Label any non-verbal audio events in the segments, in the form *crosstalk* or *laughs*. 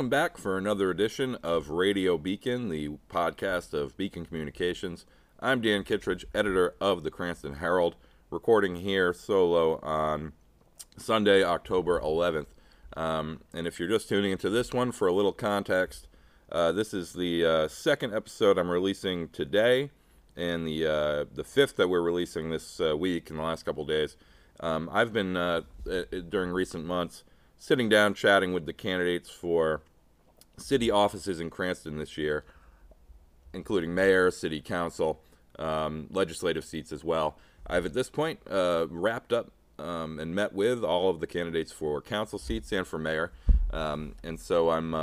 welcome back for another edition of Radio Beacon, the podcast of Beacon Communications. I'm Dan Kittredge, editor of the Cranston Herald, recording here solo on Sunday, October 11th. Um, and if you're just tuning into this one for a little context, uh, this is the uh, second episode I'm releasing today, and the uh, the fifth that we're releasing this uh, week in the last couple days. Um, I've been uh, uh, during recent months sitting down chatting with the candidates for city offices in Cranston this year, including mayor, city council, um, legislative seats as well. I've at this point wrapped up um, and met with all of the candidates for council seats and for mayor, um, and so I'm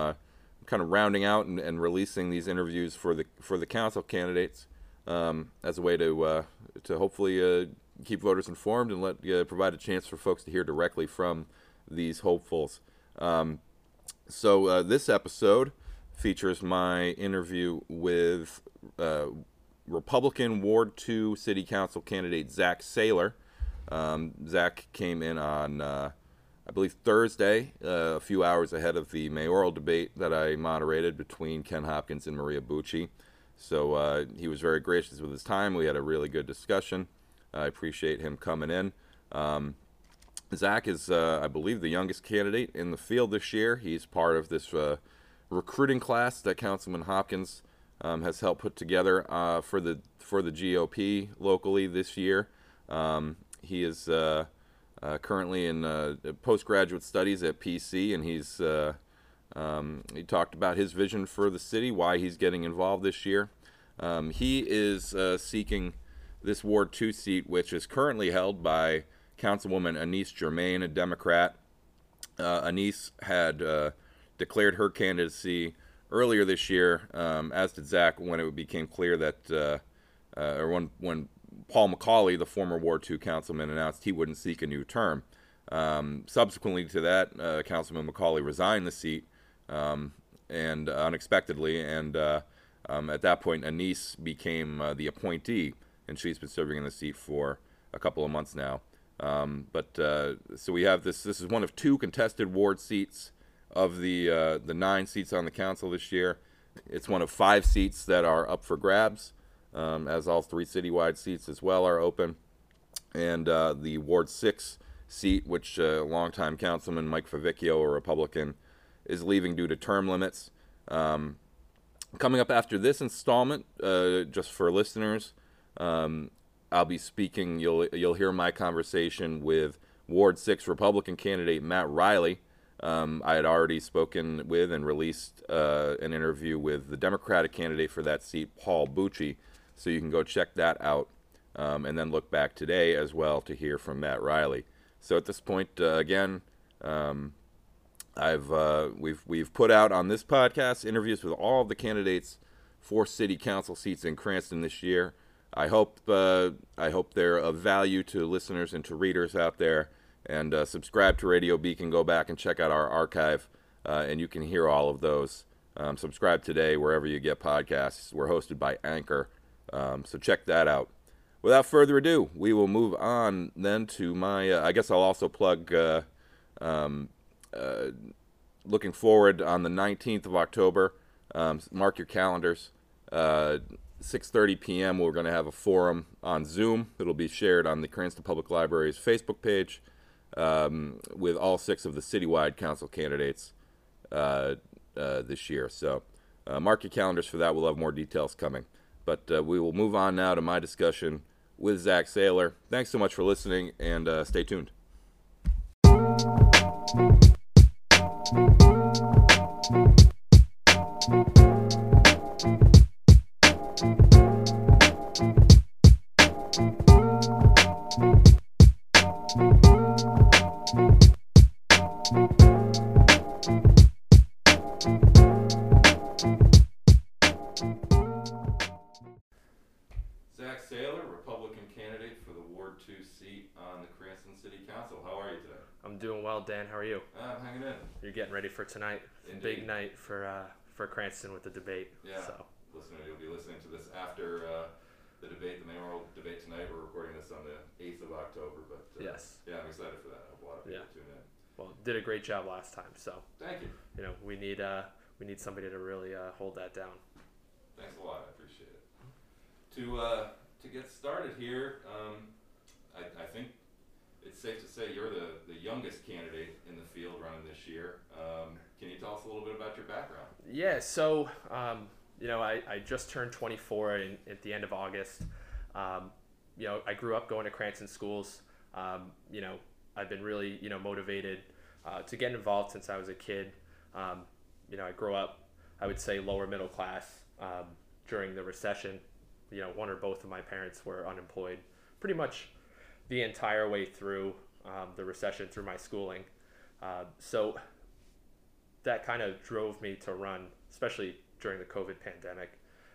kind of rounding out and, and, releasing these interviews for the for the council candidates um, as a way to uh, to hopefully uh, keep voters informed and let uh, provide a chance for folks to hear directly from these hopefuls. Um, so uh, this episode features my interview with uh, Republican Ward Two City Council candidate Zach Saylor. Um, Zach came in on uh, I believe Thursday, uh, a few hours ahead of the mayoral debate that I moderated between Ken Hopkins and Maria Bucci. So uh, he was very gracious with his time. We had a really good discussion. I appreciate him coming in. Um, Zach is, uh, I believe, the youngest candidate in the field this year. He's part of this uh, recruiting class that Councilman Hopkins um, has helped put together uh, for the for the GOP locally this year. Um, he is uh, uh, currently in postgraduate studies at PC, and he's um, he talked about his vision for the city, why he's getting involved this year. Um, he is uh, seeking this Ward 2 seat, which is currently held by Councilwoman Aniece Germain, a Democrat. Uh, Aniece had uh, declared her candidacy earlier this year, um, as did Zach, when it became clear that, or when, when Paul McAuley, the former War 2 councilman, announced he wouldn't seek a new term. Um, subsequently to that, uh, Councilman McAuley resigned the seat, um, and uh, unexpectedly, and uh, um, at that point, Aniece became uh, the appointee, and she's been serving in the seat for a couple of months now. Um, but uh, so we have this. This is one of two contested ward seats of the uh, the nine seats on the council this year. It's one of five seats that are up for grabs um, as all three citywide seats as well are open. And uh, the Ward 6 seat, which uh, longtime councilman Mike Favicchio, a Republican, is leaving due to term limits. Um, coming up after this installment, uh, just for listeners, um, I'll be speaking. You'll you'll hear my conversation with Ward Six Republican candidate Matt Riley. Um, I had already spoken with and released uh, an interview with the Democratic candidate for that seat, Paul Bucci. So you can go check that out um, and then look back today as well to hear from Matt Riley. So at this point, uh, again, um, I've uh, we've we've put out on this podcast interviews with all of the candidates for city council seats in Cranston this year. I hope uh, I hope they're of value to listeners and to readers out there. And uh, subscribe to Radio Beacon. Go back and check out our archive, uh, and you can hear all of those. Um, subscribe today wherever you get podcasts. We're hosted by Anchor. Um, so check that out. Without further ado, we will move on then to my. Uh, I guess I'll also plug. Uh, um, uh, looking forward on the 19th of October. Um, mark your calendars. 6:30 uh, p.m. We're going to have a forum on Zoom. It'll be shared on the Cranston Public Library's Facebook page um, with all six of the citywide council candidates uh, uh, this year. So mark your calendars for that. We'll have more details coming. But uh, we will move on now to my discussion with Zach Saylor. Thanks so much for listening, and uh, stay tuned. Tonight. Indeed. Big night for uh, for Cranston with the debate. Yeah. So. Listener, you'll be listening to this after uh, the debate, the mayoral debate tonight. We're recording this on the 8th of October, but uh, yes. Yeah, I'm excited for that. I hope a lot of people yeah. tune in. well, did a great job last time. So Thank you. you know, we need uh, we need somebody to really uh, hold that down. Thanks a lot. I appreciate it. To uh, to get started here, um, I, I think it's safe to say you're the, the youngest candidate in the field running this year. Um, can you tell us a little bit about your background? Yeah, so um, you know, I, I just turned 24 in, at the end of August. Um, you know, I grew up going to Cranston schools. Um, you know, I've been really you know motivated uh, to get involved since I was a kid. Um, you know, I grew up, I would say, lower middle class um, during the recession. You know, one or both of my parents were unemployed pretty much the entire way through um, the recession through my schooling. Uh, so that kind of drove me to run, especially during the COVID pandemic.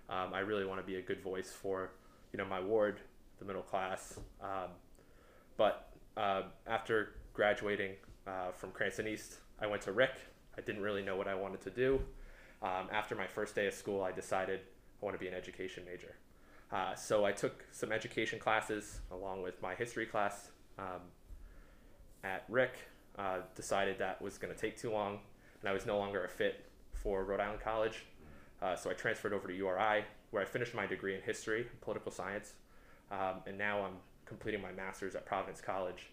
Um, I really want to be a good voice for, you know, my ward, the middle class. Um, but uh, after graduating uh, from Cranston East, I went to Rick. I didn't really know what I wanted to do. Um, after my first day of school, I decided I want to be an education major. Uh, so I took some education classes along with my history class um, at Rick. Uh, decided that was going to take too long, and I was no longer a fit for Rhode Island College. Uh, so I transferred over to URI, where I finished my degree in history and political science, um, and now I'm completing my master's at Providence College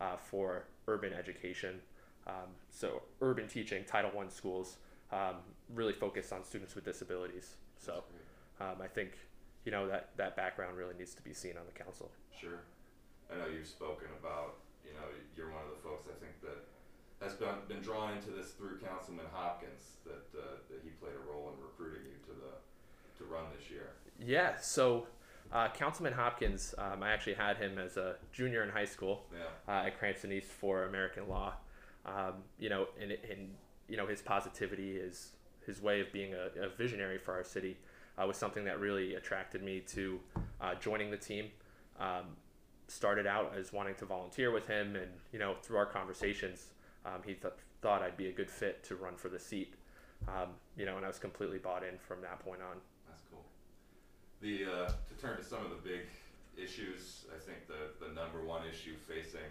uh, for urban education. Um, so urban teaching, Title I schools, um, really focused on students with disabilities. So um, I think you know that that background really needs to be seen on the council. Sure. I know you've spoken about, you know, you're one of the folks I think that has been, been drawn into this through Councilman Hopkins, that, uh, that he played a role in recruiting you to the, to run this year. Yeah. So uh, Councilman Hopkins, um, I actually had him as a junior in high school Yeah. uh, at Cranston East for American Law. Um, you know, and, and you know his positivity, his his way of being a, a visionary for our city, uh, was something that really attracted me to uh, joining the team. Um, started out as wanting to volunteer with him, and you know, through our conversations, um, he th- thought I'd be a good fit to run for the seat. Um, you know, and I was completely bought in from that point on. That's cool. The uh, to turn to some of the big issues, I think the the number one issue facing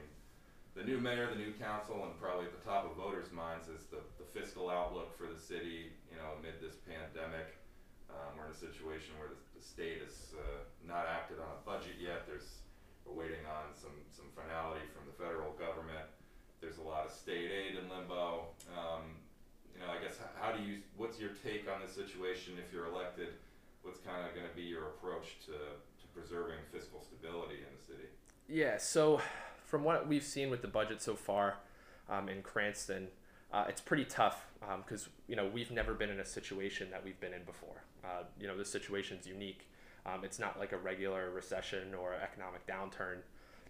the new mayor, the new council, and probably at the top of voters' minds is the, the fiscal outlook for the city. You know, amid this pandemic, um, we're in a situation where the, the state has uh, not acted on a budget yet. There's we're waiting on some some finality from the federal government. There's a lot of state aid in limbo. Um, you know, I guess how do you? What's your take on this situation if you're elected? What's kind of going to be your approach to, to preserving fiscal stability in the city? Yeah, so from what we've seen with the budget so far um, in Cranston, uh, it's pretty tough because you know we've never been in a situation that we've been in before. Uh, you know, this situation's unique. Um, it's not like a regular recession or economic downturn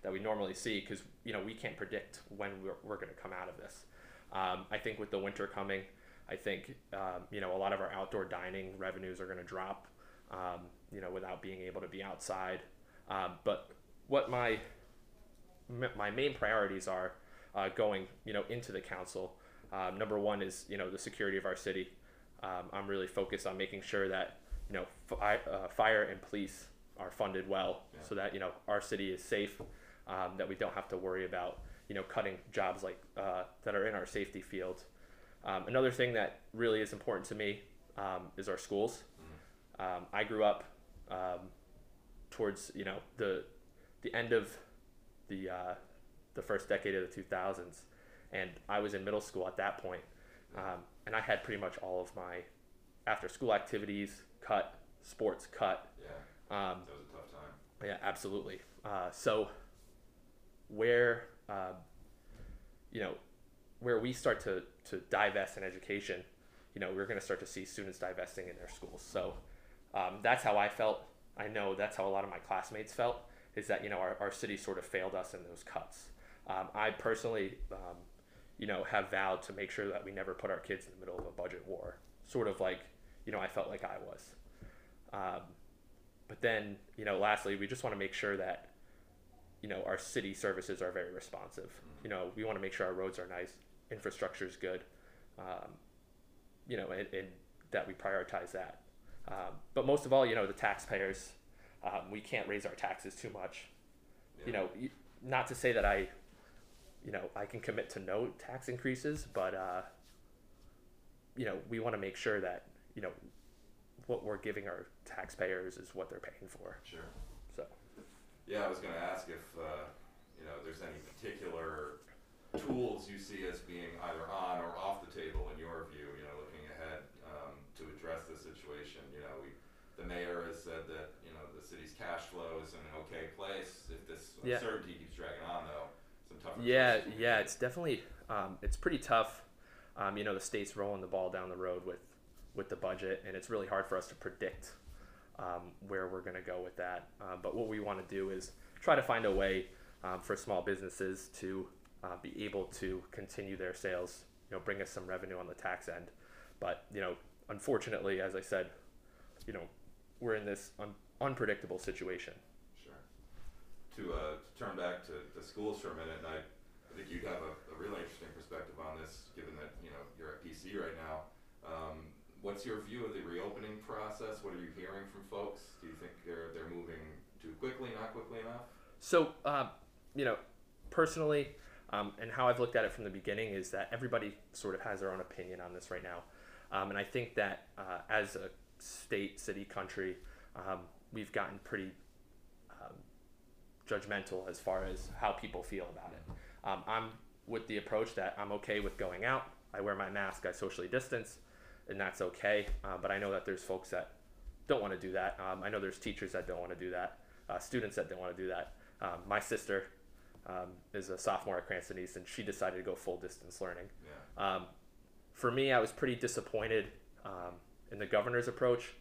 that we normally see because you know we can't predict when we're, we're going to come out of this. Um, I think with the winter coming, I think um, you know a lot of our outdoor dining revenues are going to drop. Um, you know, without being able to be outside. Um, but what my my main priorities are uh, going you know into the council. Um, number one is you know the security of our city. Um, I'm really focused on making sure that you know fi- uh, fire and police are funded well, Yeah. so that you know our city is safe. Um, that we don't have to worry about you know cutting jobs like uh, that are in our safety field. Um, another thing that really is important to me um, is our schools. Um, I grew up um, towards you know the the end of the uh, the first decade of the 2000s, and I was in middle school at that point, um, and I had pretty much all of my after school activities cut, sports cut. Yeah, Um, that was a tough time. yeah, absolutely. Uh, so where um, you know where we start to to divest in education, you know, we're going to start to see students divesting in their schools. So um, that's how I felt. I know that's how a lot of my classmates felt. Is that you know our, our city sort of failed us in those cuts. Um, I personally, um, you know, have vowed to make sure that we never put our kids in the middle of a budget war. Sort of like, you know, I felt like I was. Um, but then, you know, lastly, we just want to make sure that, you know, our city services are very responsive. You know, we want to make sure our roads are nice, infrastructure is good, um, you know, and, and that we prioritize that. Um, but most of all, you know, the taxpayers, um, we can't raise our taxes too much. You know, not to say that I you know, I can commit to no tax increases, but uh, you know, we want to make sure that you know what we're giving our taxpayers is what they're paying for. Sure. So Yeah, I was going to ask if uh, you know there's any particular tools you see as being either on or off the table in your view. You know, looking ahead um, to address the situation. You know, we the mayor has said that you know the city's cash flow is in an okay place. If this Yeah. uncertainty keeps dragging on, though, tough. yeah, yeah, it's definitely um, it's pretty tough. Um, you know, the state's rolling the ball down the road with with the budget, and it's really hard for us to predict um, where we're going to go with that. Um, but what we want to do is try to find a way um, for small businesses to uh, be able to continue their sales. You know, bring us some revenue on the tax end. But you know, unfortunately, as I said, you know, we're in this un- unpredictable situation. To, uh, to turn back to the schools for a minute, and I, I think you'd have a, a really interesting perspective on this, given that you know you're at PC right now. Um, what's your view of the reopening process? What are you hearing from folks? Do you think they're they're moving too quickly, not quickly enough? So, uh, you know, personally, um, and how I've looked at it from the beginning is that everybody sort of has their own opinion on this right now. Um, and I think that uh, as a state, city, country, um, we've gotten pretty judgmental as far as how people feel about it. Um, I'm with the approach that I'm okay with going out. I wear my mask, I socially distance, and that's okay. Uh, but I know that there's folks that don't want to do that. Um, I know there's teachers that don't want to do that, uh, students that don't want to do that. Um, my sister um, is a sophomore at Cranston East, and she decided to go full distance learning. Yeah. Um, for me, I was pretty disappointed um, in the governor's approach.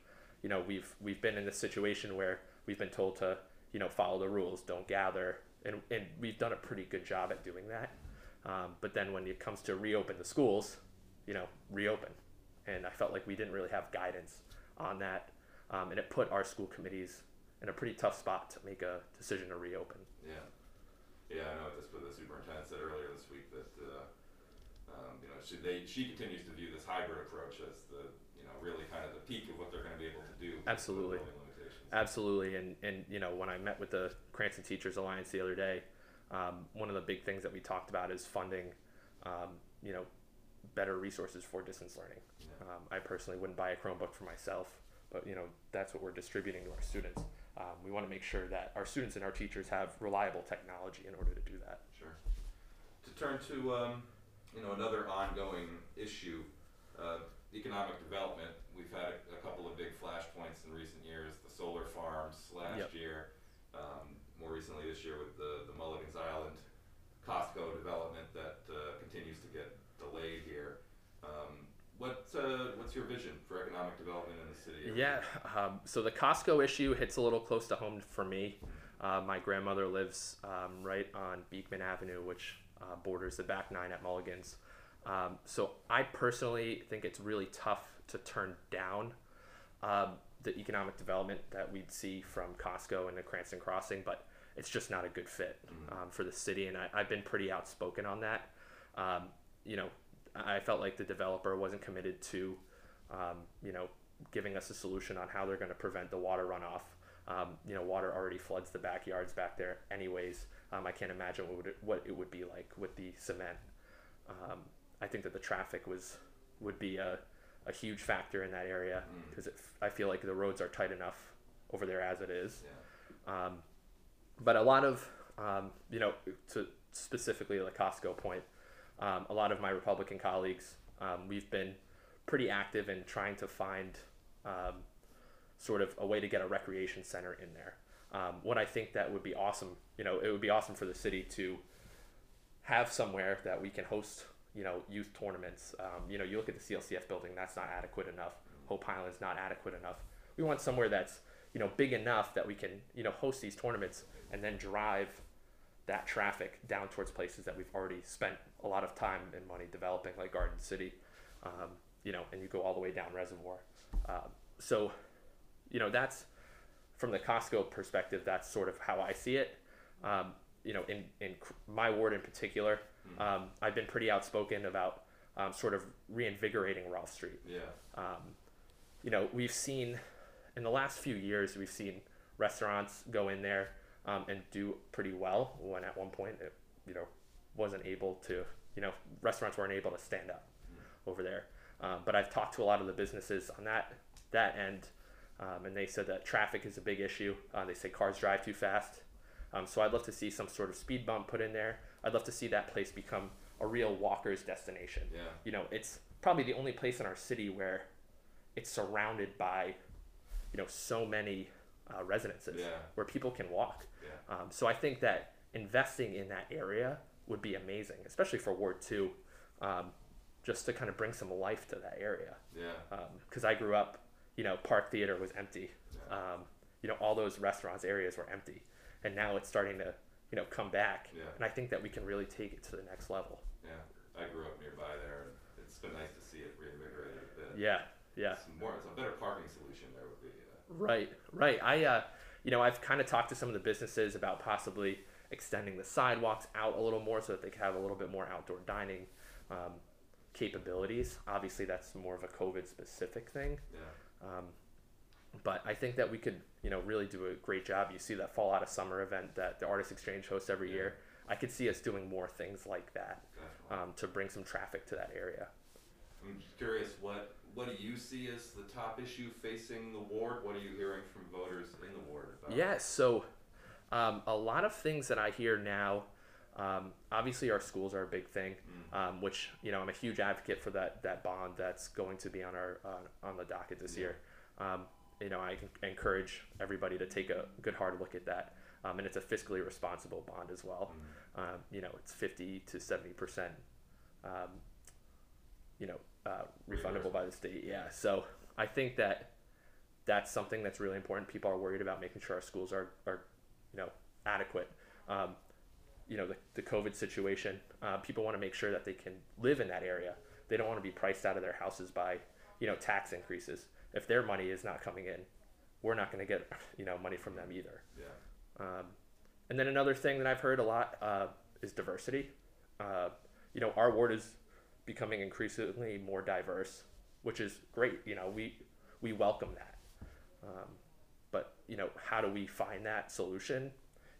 You know, we've we've been in this situation where we've been told to, you know, follow the rules, don't gather, and and we've done a pretty good job at doing that. Um, but then when it comes to reopen the schools, you know, reopen, and I felt like we didn't really have guidance on that, um, and it put our school committees in a pretty tough spot to make a decision to reopen. Yeah. Yeah, I know this, but the superintendent said earlier this week that, uh, um, you know, she, they, she continues to view this hybrid approach as the, you know, really kind of the peak of what they're gonna be able to do. Absolutely. Absolutely, and and you know when I met with the Cranston Teachers Alliance the other day, um, one of the big things that we talked about is funding, um, you know, better resources for distance learning. Um, I personally wouldn't buy a Chromebook for myself, but you know that's what we're distributing to our students. Um, we want to make sure that our students and our teachers have reliable technology in order to do that. Sure. To turn to, um, you know, another ongoing issue, uh, economic development. We've had a, a couple of big flashpoints in recent years. Solar farms last Yep. year, um, more recently this year with the the Mulligan's Island Costco development that uh, continues to get delayed here. Um, what uh, what's your vision for economic development in the city? Yeah. Um, so the Costco issue hits a little close to home for me. Uh, my grandmother lives um, right on Beekman Avenue, which uh, borders the back nine at Mulligan's. Um, so I personally think it's really tough to turn down um, the economic development that we'd see from Costco and the Cranston Crossing, but it's just not a good fit um, for the city. And I, I've been pretty outspoken on that. Um, you know, I felt like the developer wasn't committed to, um, you know, giving us a solution on how they're going to prevent the water runoff. Um, you know, water already floods the backyards back there, anyways. Um, I can't imagine what would it, what it would be like with the cement. Um, I think that the traffic was would be a, a huge factor in that area Mm. because I feel like the roads are tight enough over there as it is. Yeah. Um, but a lot of, um, you know, to specifically the Costco point, um, a lot of my Republican colleagues, um, we've been pretty active in trying to find um, sort of a way to get a recreation center in there. Um, what I think that would be awesome, you know, it would be awesome for the city to have somewhere that we can host, you know, youth tournaments. Um, you know, you look at the CLCF building, that's not adequate enough. Hope Island's not adequate enough. We want somewhere that's, you know, big enough that we can, you know, host these tournaments and then drive that traffic down towards places that we've already spent a lot of time and money developing, like Garden City, um, you know, and you go all the way down Reservoir. Um, so, you know, that's from the Costco perspective. That's sort of how I see it. Um, you know, in in my ward in particular, um, I've been pretty outspoken about um, sort of reinvigorating Rolfe Street. Yeah. Um, you know, we've seen in the last few years, we've seen restaurants go in there um, and do pretty well. When at one point, it, you know, wasn't able to, you know, restaurants weren't able to stand up over there. Um, but I've talked to a lot of the businesses on that that end, um, and they said that traffic is a big issue. Uh, they say cars drive too fast. Um, so I'd love to see some sort of speed bump put in there. I'd love to see that place become a real walkers destination. Yeah. You know, it's probably the only place in our city where it's surrounded by, you know, so many uh, residences Yeah. where people can walk. Yeah. Um, so I think that investing in that area would be amazing, especially for Ward Two, um, just to kind of bring some life to that area. Yeah. Because I grew up, you know, Park Theater was empty. Yeah. Um, you know, all those restaurants areas were empty, and now it's starting to, you know, come back. Yeah. And I think that we can really take it to the next level. Yeah. I grew up nearby there, and it's been nice to see it reinvigorated a bit. Yeah, yeah. It's more. It's a better parking solution there would be. Uh, Right, right. I, uh, you know, I've kind of talked to some of the businesses about possibly extending the sidewalks out a little more so that they can have a little bit more outdoor dining um, capabilities. Obviously, that's more of a COVID specific thing. yeah. Um, but I think that we could, you know, really do a great job. You see that fall out of summer event that the Artist Exchange hosts every Yeah. year. I could see us doing more things like that um, to bring some traffic to that area. I'm curious, what what do you see as the top issue facing the ward? What are you hearing from voters in the ward about? Yeah, so um, a lot of things that I hear now. Um, obviously, our schools are a big thing, um, which you know I'm a huge advocate for that that bond that's going to be on our uh, on the docket this Yeah. year. You know, I encourage everybody to take a good hard look at that, um, and it's a fiscally responsible bond as well. Um, you know, it's fifty to seventy percent. Um, you know, uh, refundable by the state. Yeah, so I think that that's something that's really important. People are worried about making sure our schools are, are you know, adequate. Um, you know, the, the COVID situation, uh, people want to make sure that they can live in that area. They don't want to be priced out of their houses by, you know, tax increases. If their money is not coming in, we're not going to get, you know, money from them either. Yeah. Um, and then another thing that I've heard a lot uh, is diversity. Uh, you know, our ward is becoming increasingly more diverse, which is great. You know, we we welcome that. Um, but you know, how do we find that solution?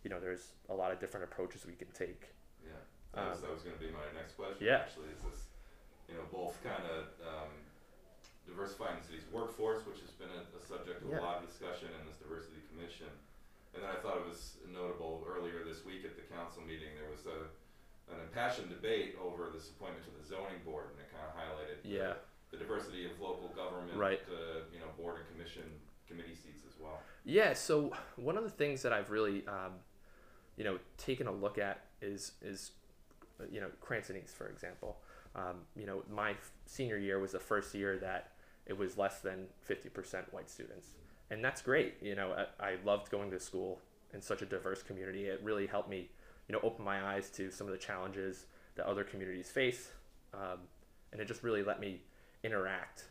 You know, there's a lot of different approaches we can take. Yeah, that was, Um, was going to be my next question. yeah. Actually, is this, you know, both kind of um, diversifying the city's workforce, which has been a, a subject of Yeah. a lot of discussion in this diversity commission, and then I thought it was notable earlier this week at the council meeting there was a an impassioned debate over this appointment to the zoning board, and it kind of highlighted the- Yeah. the, diversity of local government, Right. uh, you know, board and commission committee seats as well. Yeah. So one of the things that I've really, um, you know, taken a look at is is, uh, you know, Cranston East, for example. Um, you know, my f- senior year was the first year that it was less than fifty percent white students, and that's great. You know, I, I loved going to school in such a diverse community. It really helped me, you know, open my eyes to some of the challenges that other communities face, um, and it just really let me interact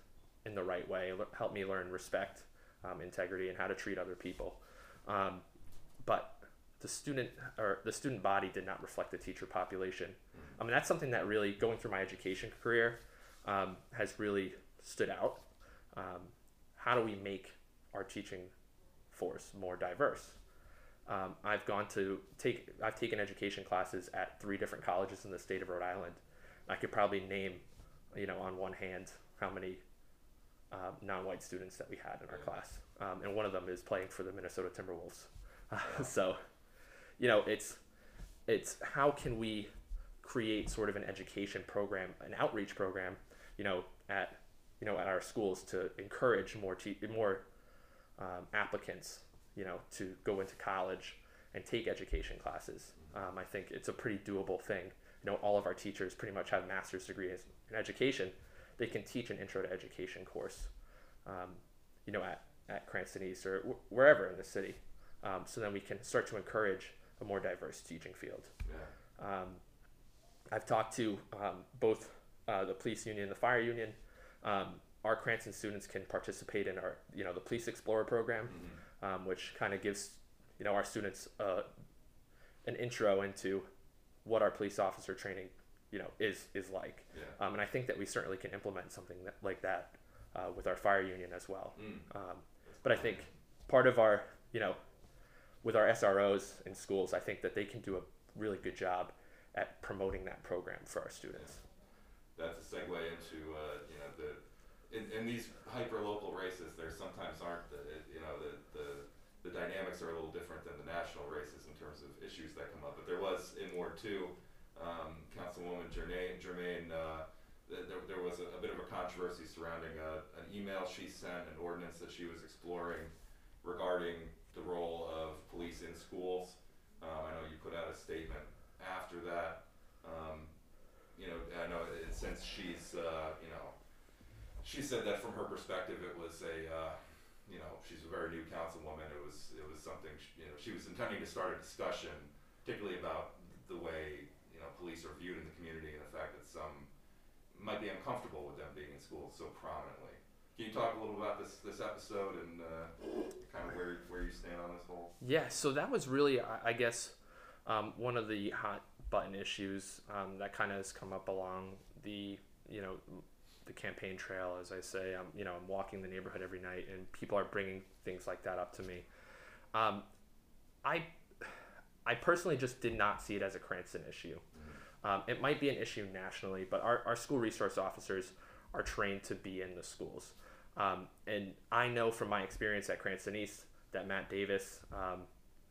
in the right way. It helped me learn respect, um, integrity, and how to treat other people. Um, but the student or the student body did not reflect the teacher population. I mean, that's something that really going through my education career um, has really stood out. Um, how do we make our teaching force more diverse? Um, I've gone to take I've taken education classes at three different colleges in the state of Rhode Island. I could probably name, you know, on one hand how many um, non-white students that we had in our Yeah. class, um, and one of them is playing for the Minnesota Timberwolves. *laughs* so, you know, it's it's how can we create sort of an education program, an outreach program, you know, at you know at our schools to encourage more te- more um, applicants, you know, to go into college and take education classes. Um, I think it's a pretty doable thing. You know, all of our teachers pretty much have master's degrees in education. They can teach an intro to education course, um, you know, at, at Cranston East or wh- wherever in the city. Um, so then we can start to encourage a more diverse teaching field. Yeah. Um, I've talked to um, both uh, the police union the fire union. Um, our Cranston students can participate in our, you know, the Police Explorer program, Mhm. um, which kind of gives, you know, our students uh, an intro into what our police officer training, you know, is is like. Yeah. Um, and I think that we certainly can implement something that, like that uh, with our fire union as well. Mm. Um, but I think part of our, you know, with our SROs in schools, I think that they can do a really good job at promoting that program for our students. That's a segue into uh, you know the in, in these hyper local races, there sometimes aren't the you know the, the the dynamics are a little different than the national races in terms of issues that come up. But there was in Ward Two, um, Councilwoman Germaine, Germain uh, th- there, there was a, a bit of a controversy surrounding a, an email she sent, an ordinance that she was exploring regarding the role of police in schools. Um, I know you put out a statement after that. Um, you know, I know since she's, uh, she said that from her perspective, it was a, uh, you know, she's a very new councilwoman. It was, it was something, sh- you know, she was intending to start a discussion, particularly about the way, you know, police are viewed in the community and the fact that some might be uncomfortable with them being in school so prominently. Can you talk a little about this this episode and uh, kind of where where you stand on this whole? Yeah, so that was really, I I guess, um, one of the hot button issues um, that kind of has come up along the, you know, the campaign trail. As I say, I'm, you know, I'm walking the neighborhood every night, and people are bringing things like that up to me. Um, I, I personally just did not see it as a Cranston issue. Um, it might be an issue nationally, but our, our school resource officers are trained to be in the schools. Um, and I know from my experience at Cranston East that Matt Davis, um,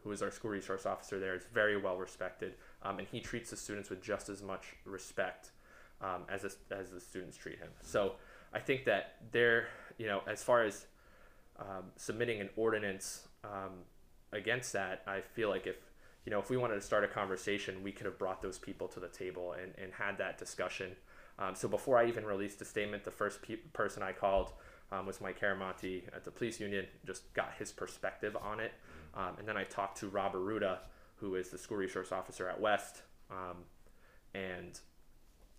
who is our school resource officer there, is very well respected, um, and he treats the students with just as much respect um, as a, as the students treat him. So I think that there, you know, as far as um, submitting an ordinance um, against that, I feel like if you know if we wanted to start a conversation, we could have brought those people to the table and, and had that discussion. Um, so before I even released a statement, the first pe- person I called um, was Mike Caramonte at the police union, just got his perspective on it. Um, and then I talked to Rob Aruda, who is the school resource officer at West. And,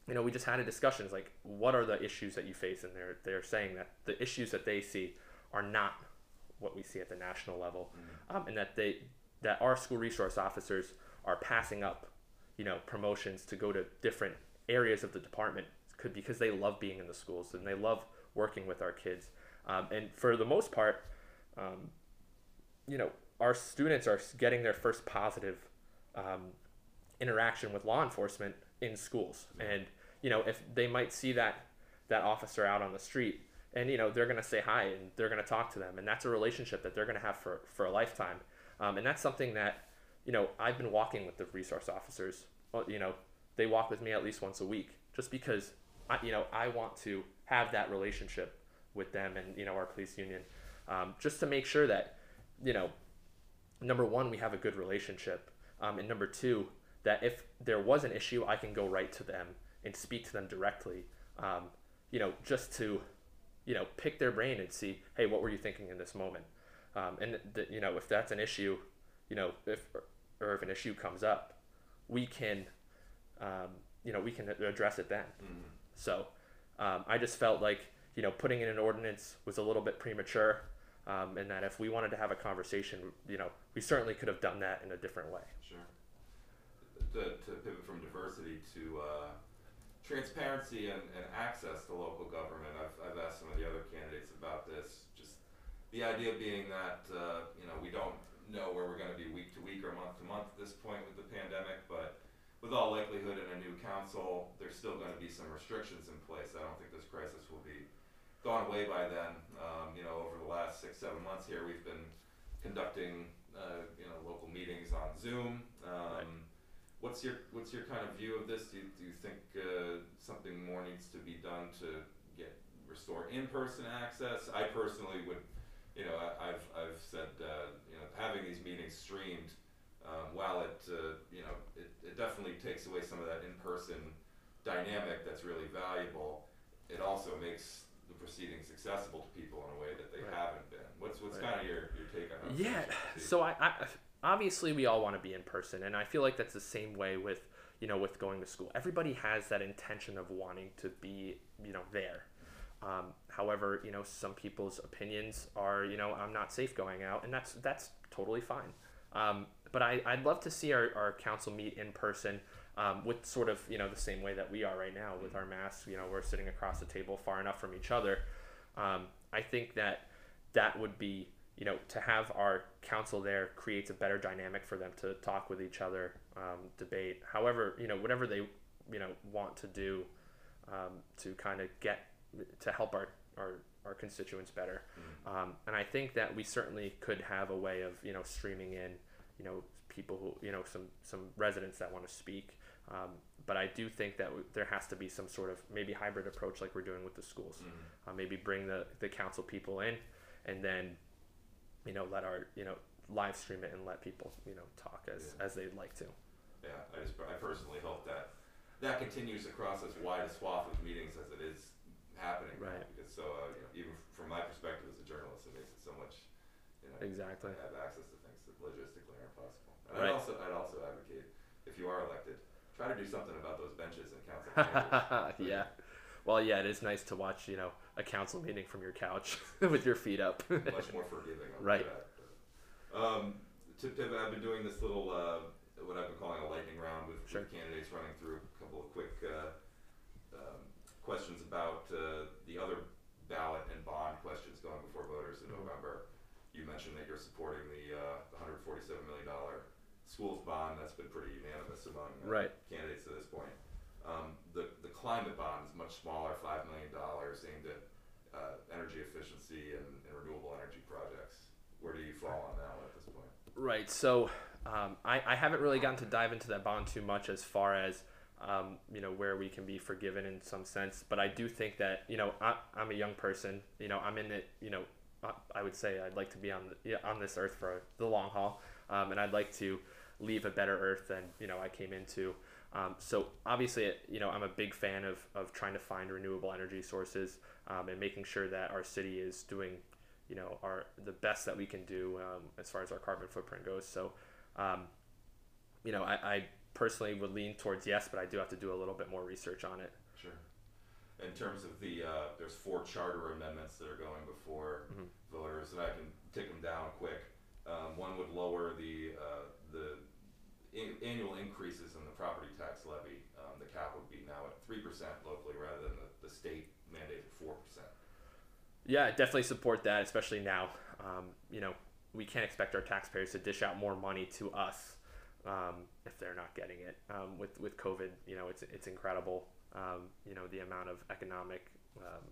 you know, we just had a discussion. It's like, what are the issues that you face? And they're, they're saying that the issues that they see are not what we see at the national level. Um, and that they, that our school resource officers are passing up, you know, promotions to go to different areas of the department could because they love being in the schools and they love working with our kids. Um, and for the most part, um, you know, our students are getting their first positive um, interaction with law enforcement in schools. And you know, if they might see that that officer out on the street, and you know, they're gonna say hi and they're gonna talk to them, and that's a relationship that they're gonna have for for a lifetime. Um, and that's something that you know I've been walking with the resource officers. Well, you know, they walk with me at least once a week, just because I, you know, I want to have that relationship with them and you know our police union, um, just to make sure that you know, number one, we have a good relationship, um, and number two, that if there was an issue, I can go right to them and speak to them directly. Um, you know, just to, you know, pick their brain and see, hey, what were you thinking in this moment? Um, and th- you know, if that's an issue, you know, if or if an issue comes up, we can, um, you know, we can address it then. So um, I just felt like you know putting in an ordinance was a little bit premature, um, and that if we wanted to have a conversation, you know, we certainly could have done that in a different way. Sure. To, to pivot from diversity to uh, transparency and, and access to local government, I've, I've asked some of the other candidates about this. Just the idea being that uh, you know we don't know where we're going to be week to week or month to month at this point with the pandemic, but with all likelihood in a new council, there's still going to be some restrictions in place. I don't think this crisis will be gone away by then. Um, you know, over the last six, seven months here, we've been conducting, uh, you know, local meetings on Zoom. Um, Right. What's your What's your kind of view of this? Do you, do you think uh, something more needs to be done to get restore in person access? I personally would, you know, I, I've I've said uh, you know having these meetings streamed, um, while it uh, you know it, it definitely takes away some of that in person dynamic that's really valuable. It also makes the proceedings accessible to people in a way that they Right. haven't been. What's what's Right. kind of your, your take on that? Yeah. So I, I obviously we all want to be in person, and I feel like that's the same way with you know with going to school. Everybody has that intention of wanting to be you know there. Um, however, you know some people's opinions are you know I'm not safe going out, and that's that's totally fine. Um, but I, I'd love to see our, our council meet in person um, with sort of you know the same way that we are right now with our masks. You know we're sitting across the table far enough from each other. Um, I think that that would be you know, to have our council there creates a better dynamic for them to talk with each other, um, debate, however, you know, whatever they, you know, want to do um, to kind of get to help our, our, our constituents better. Um, and I think that we certainly could have a way of, you know, streaming in, you know, people who, you know, some, some residents that want to speak. Um, but I do think that w- there has to be some sort of maybe hybrid approach like we're doing with the schools. Uh, maybe bring the, the council people in and then, you know, let our, you know, live stream it and let people, you know, talk as, Yeah. as they'd like to. Yeah, I just, I personally hope that that continues across as wide a swath of meetings as it is happening. Right. Because so, uh, you know, even from my perspective as a journalist, it makes it so much, you know, Exactly. Have access to things that logistically aren't possible. And Right. I'd also, I'd also advocate, if you are elected, try to do something about those benches in council *laughs* chambers. yeah. Well, yeah, it is nice to watch, you know, a council meeting from your couch *laughs* with your feet up. much more forgiving. I'll Right. Um, to pivot, I've been doing this little, uh, what I've been calling a lightning round with, Sure. with candidates running through a couple of quick uh, um, questions about uh, the other ballot and bond questions going before voters in Mhm. November. You mentioned that you're supporting the uh, $147 million schools bond. That's been pretty unanimous among uh, Right. candidates to this point. Um, climate bond is much smaller, $5 million, aimed at uh, energy efficiency and, and renewable energy projects. Where do you fall on that at this point? Right. So um, I, I haven't really gotten to dive into that bond too much as far as um, you know where we can be forgiven in some sense. But I do think that you know I, I'm a young person. You know I'm in it. You know I, I would say I'd like to be on the, on this earth for the long haul, um, and I'd like to leave a better earth than you know I came into. Um, so obviously, you know, I'm a big fan of, of trying to find renewable energy sources um, and making sure that our city is doing, you know, our the best that we can do um, as far as our carbon footprint goes. So, um, you know, I, I personally would lean towards yes, but I do have to do a little bit more research on it. Sure. In terms of the, uh, there's four charter amendments that are going before Mhm. voters, and I can take them down quick. Um, one would lower the, uh, the in, annual increases in the property tax levy. Um, the cap would be now at three percent locally rather than the, the state mandated four percent. Yeah, definitely support that, especially now. Um, you know, we can't expect our taxpayers to dish out more money to us um, if they're not getting it. Um, with with COVID, you know, it's it's incredible. Um, you know, the amount of economic, um,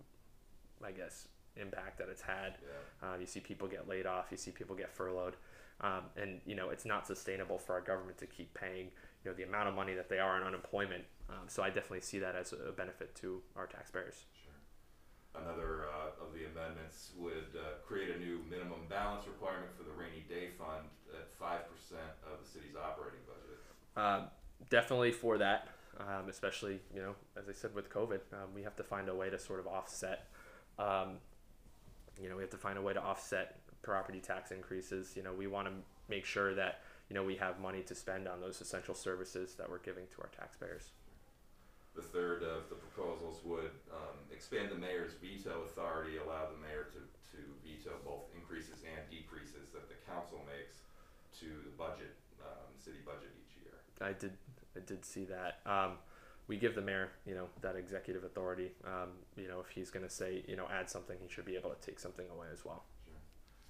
I guess, impact that it's had. Yeah. Uh, you see people get laid off. You see people get furloughed, um, and you know it's not sustainable for our government to keep paying you know the amount of money that they are in unemployment. Um, so I definitely see that as a benefit to our taxpayers. Sure. Another uh, of the amendments would uh, create a new minimum balance requirement for the rainy day fund at five percent of the city's operating budget. Uh, definitely for that, um, especially you know, as I said with COVID, um, we have to find a way to sort of offset. Um, you know, we have to find a way to offset property tax increases. You know, we want to make sure that you know we have money to spend on those essential services that we're giving to our taxpayers. The third of the proposals would um, expand the mayor's veto authority, allow the mayor to, to veto both increases and decreases that the council makes to the budget, um, city budget each year. I did, I did see that. Um, we give the mayor, you know, that executive authority. Um, you know, if he's going to say, you know, add something, he should be able to take something away as well.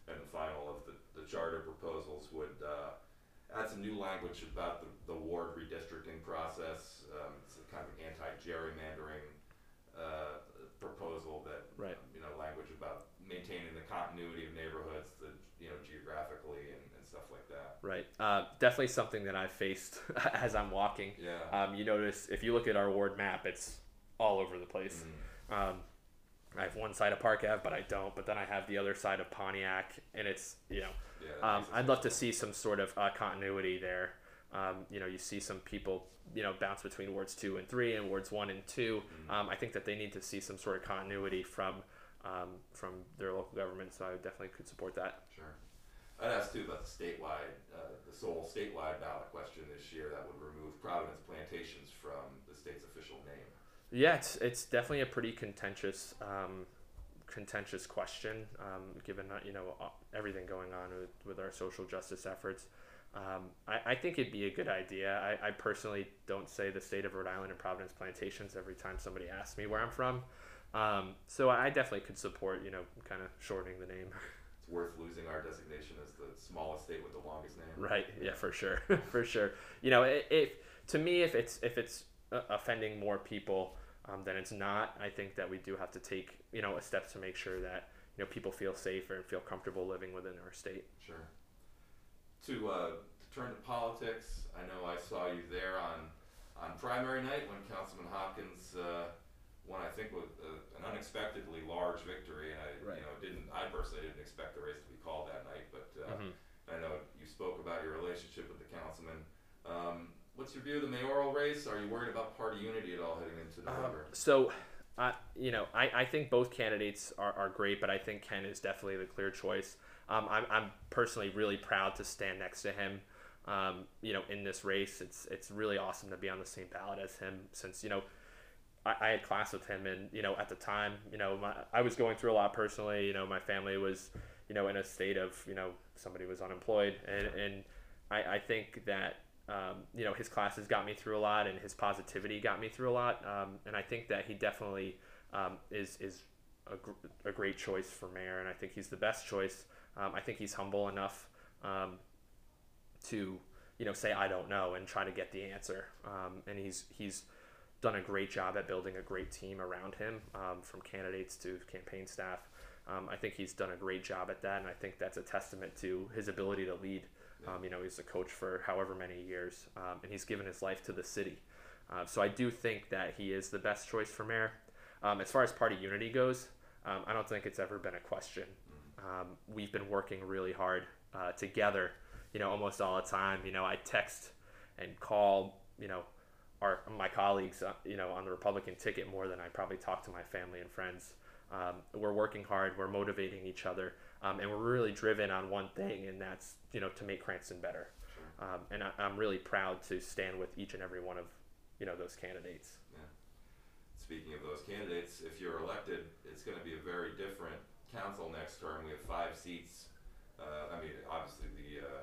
And the final of the, the charter proposals would uh, add some new language about the, the ward redistricting process. Um, it's a kind of anti-gerrymandering uh, proposal that, Right. um, you know, language about maintaining the continuity of neighborhoods, the, you know, geographically and, and stuff like that. Right. Uh, definitely something that I've faced *laughs* as I'm walking. Yeah. Um, you notice if you look at our ward map, it's all over the place. Mm. I have one side of Park Ave, but I don't. But then I have the other side of Pontiac, and it's you know, Yeah, um, I'd love to see some sort of uh, continuity there. Um, you know, you see some people you know bounce between wards two and three and wards one and two. Mm-hmm. Um, I think that they need to see some sort of continuity from um, from their local government. So I definitely could support that. Sure. I'd ask too about the statewide, uh, the sole statewide ballot question this year that would remove Providence Plantations from the state's official. Yeah, it's it's definitely a pretty contentious um, contentious question, um, given that you know everything going on with, with our social justice efforts. Um, I, I think it'd be a good idea. I, I personally don't say the state of Rhode Island and Providence Plantations every time somebody asks me where I'm from. Um, so I definitely could support, you know, kind of shortening the name. It's worth losing our designation as the smallest state with the longest name. Right. Yeah, for sure. *laughs* for sure. You know, if to me, if it's if it's uh, offending more people um, than it's not, I think that we do have to take you know a step to make sure that you know people feel safer and feel comfortable living within our state. Sure. To, uh, to turn to politics, I know I saw you there on on primary night when Councilman Hopkins uh, won. I think with uh, an unexpectedly large victory. And I, Right. you know, didn't I personally didn't expect the race to be called that night, but uh, Mhm. I know you spoke about your relationship with the councilman. Um, what's your view of the mayoral race? Are you worried about party unity at all heading into Um, November? so, uh, you know, I, I think both candidates are, are great, but I think Ken is definitely the clear choice. Um, I'm, I'm personally really proud to stand next to him. Um, you know, in this race, it's it's really awesome to be on the same ballot as him. Since you know, I, I had class with him, and you know, at the time, you know, my, I was going through a lot personally. You know, my family was, you know, in a state of, you know, somebody was unemployed, and and I, I think that um, you know his classes got me through a lot, and his positivity got me through a lot, um, and I think that he definitely um, is is a, gr- a great choice for mayor, and I think he's the best choice. Um, I think he's humble enough um, to you know say I don't know and try to get the answer, and he's he's done a great job at building a great team around him, from candidates to campaign staff. Um, I think he's done a great job at that, and I think that's a testament to his ability to lead. Um, you know, he's a coach for however many years, um, and he's given his life to the city. Uh, so I do think that he is the best choice for mayor. Um, as far as party unity goes, um, I don't think it's ever been a question. Um, we've been working really hard uh, together, you know, almost all the time. You know, I text and call, you know, our my colleagues, uh, you know, on the Republican ticket more than I probably talk to my family and friends. We're working hard. We're motivating each other, um, and we're really driven on one thing, and that's you know to make Cranston better. Um, and I, I'm really proud to stand with each and every one of you know those candidates. Speaking of those candidates, if you're elected, it's going to be a very different council next term. We have five seats. Uh, I mean, obviously the, uh,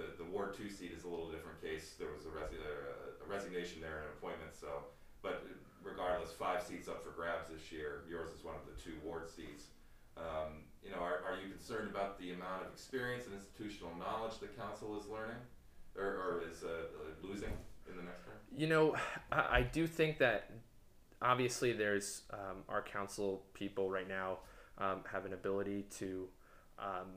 the the Ward Two seat is a little different case. There was a, resi- uh, a resignation there and an appointment. So, but regardless, five seats up for grabs this year. Yours is one of the two ward seats. Um, you know, are, are you concerned about the amount of experience and institutional knowledge the council is learning, or, or is uh, losing in the next term? You know, I, I do think that obviously there's um, our council people right now um, have an ability to um,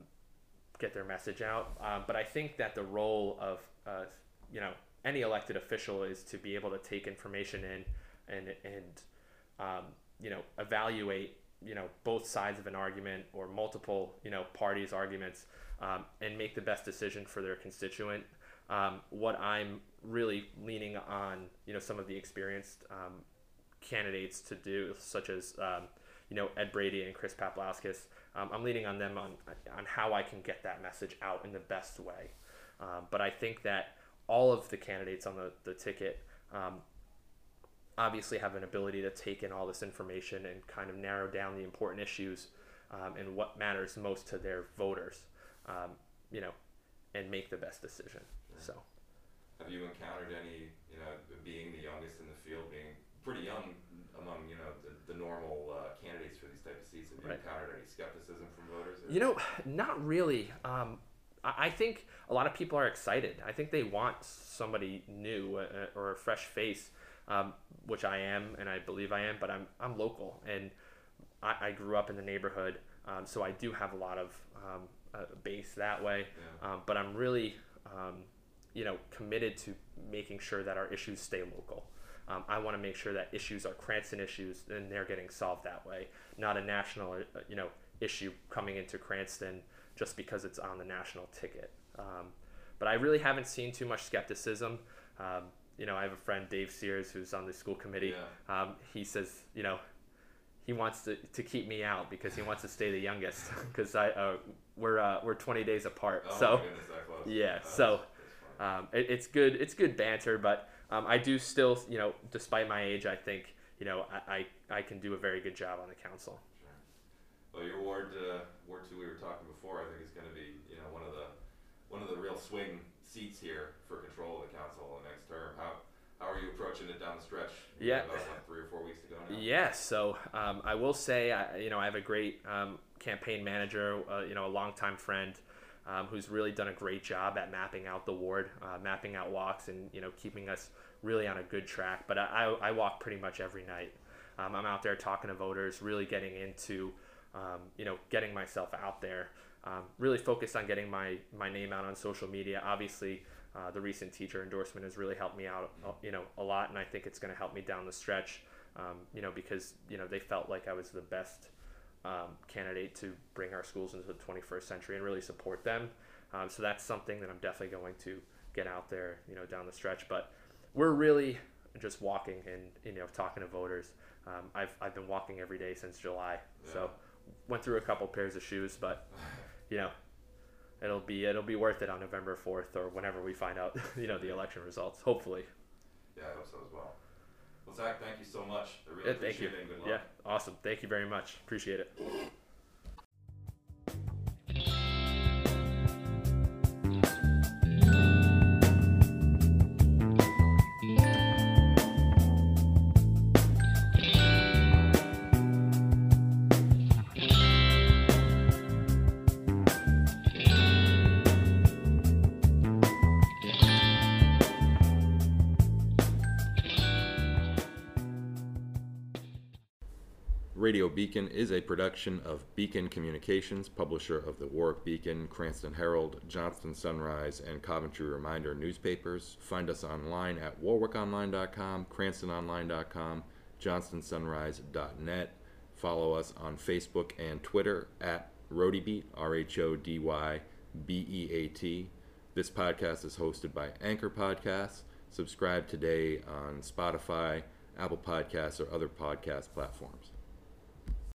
get their message out, um, but I think that the role of uh, you know any elected official is to be able to take information in and and um, you know evaluate you know both sides of an argument or multiple you know parties arguments um, and make the best decision for their constituent um, what I'm really leaning on, you know, some of the experienced um, candidates to do, such as, um, you know, Ed Brady and Chris Paplauskas. Um, I'm leaning on them on on how I can get that message out in the best way. Um, but I think that all of the candidates on the, the ticket obviously have an ability to take in all this information and kind of narrow down the important issues um, and what matters most to their voters, um, you know, and make the best decision. So. Have you encountered any, you know, being the youngest in the field, being pretty young among, you know, the, the normal uh, candidates for these type of seats, have you Right. encountered any skepticism from voters? You know, not really. Um, I think a lot of people are excited. I think they want somebody new uh, or a fresh face, um, which I am, and I believe I am. But I'm I'm local, and I, I grew up in the neighborhood, um, so I do have a lot of um, uh, base that way. Yeah. Um, but I'm really, um, you know, committed to making sure that our issues stay local. Um, I want to make sure that issues are Cranston issues and they're getting solved that way, not a national, uh, you know, issue coming into Cranston just because it's on the national ticket. Um, but I really haven't seen too much skepticism. Um, you know, I have a friend, Dave Sears, who's on the school committee. Yeah. Um, he says, you know, he wants to, to keep me out because he wants to stay the youngest *laughs* because I uh, we're uh, we're 20 days apart. Oh so my goodness, that close. *laughs* yeah, Oh, so- that's- that's um, it, it's good. It's good banter, but um, I do still, you know, despite my age, I think you know I, I, I can do a very good job on the council. Sure. Well, your ward, uh, Ward Two, we were talking before. I think is going to be, you know, one of the one of the real swing seats here for control of the council in the next term. How how are you approaching it down the stretch? Yeah. About like three or four weeks to go now. Yeah, so um, I will say, I, you know, I have a great um, campaign manager, uh, you know, a longtime friend, um, who's really done a great job at mapping out the ward, uh, mapping out walks, and you know, keeping us really on a good track. But I, I, I walk pretty much every night. Um, I'm out there talking to voters, really getting into, um, you know, getting myself out there. Um, really focused on getting my my name out on social media. Obviously, uh, the recent teacher endorsement has really helped me out, uh, you know, a lot, and I think it's going to help me down the stretch. Um, you know, because you know they felt like I was the best um, candidate to bring our schools into the 21st century and really support them. Um, so that's something that I'm definitely going to get out there, you know, down the stretch. But we're really just walking and you know talking to voters. Um, I've I've been walking every day since July, Yeah. so went through a couple pairs of shoes, but *laughs* you know. It'll be it'll be worth it on November fourth or whenever we find out *laughs* you know the election results. Hopefully, Yeah, I hope so as well. Well, Zach, thank you so much. I really Yeah, thank you. appreciate it and good luck. Yeah, awesome. Thank you very much. Appreciate it. Radio Beacon is a production of Beacon Communications, publisher of the Warwick Beacon, Cranston Herald, Johnston Sunrise, and Coventry Reminder newspapers. Find us online at warwickonline.com, cranstononline.com, johnstonsunrise.net. Follow us on Facebook and Twitter at RhodyBeat, R H O D Y B E A T. This podcast is hosted by Anchor Podcasts. Subscribe today on Spotify, Apple Podcasts, or other podcast platforms.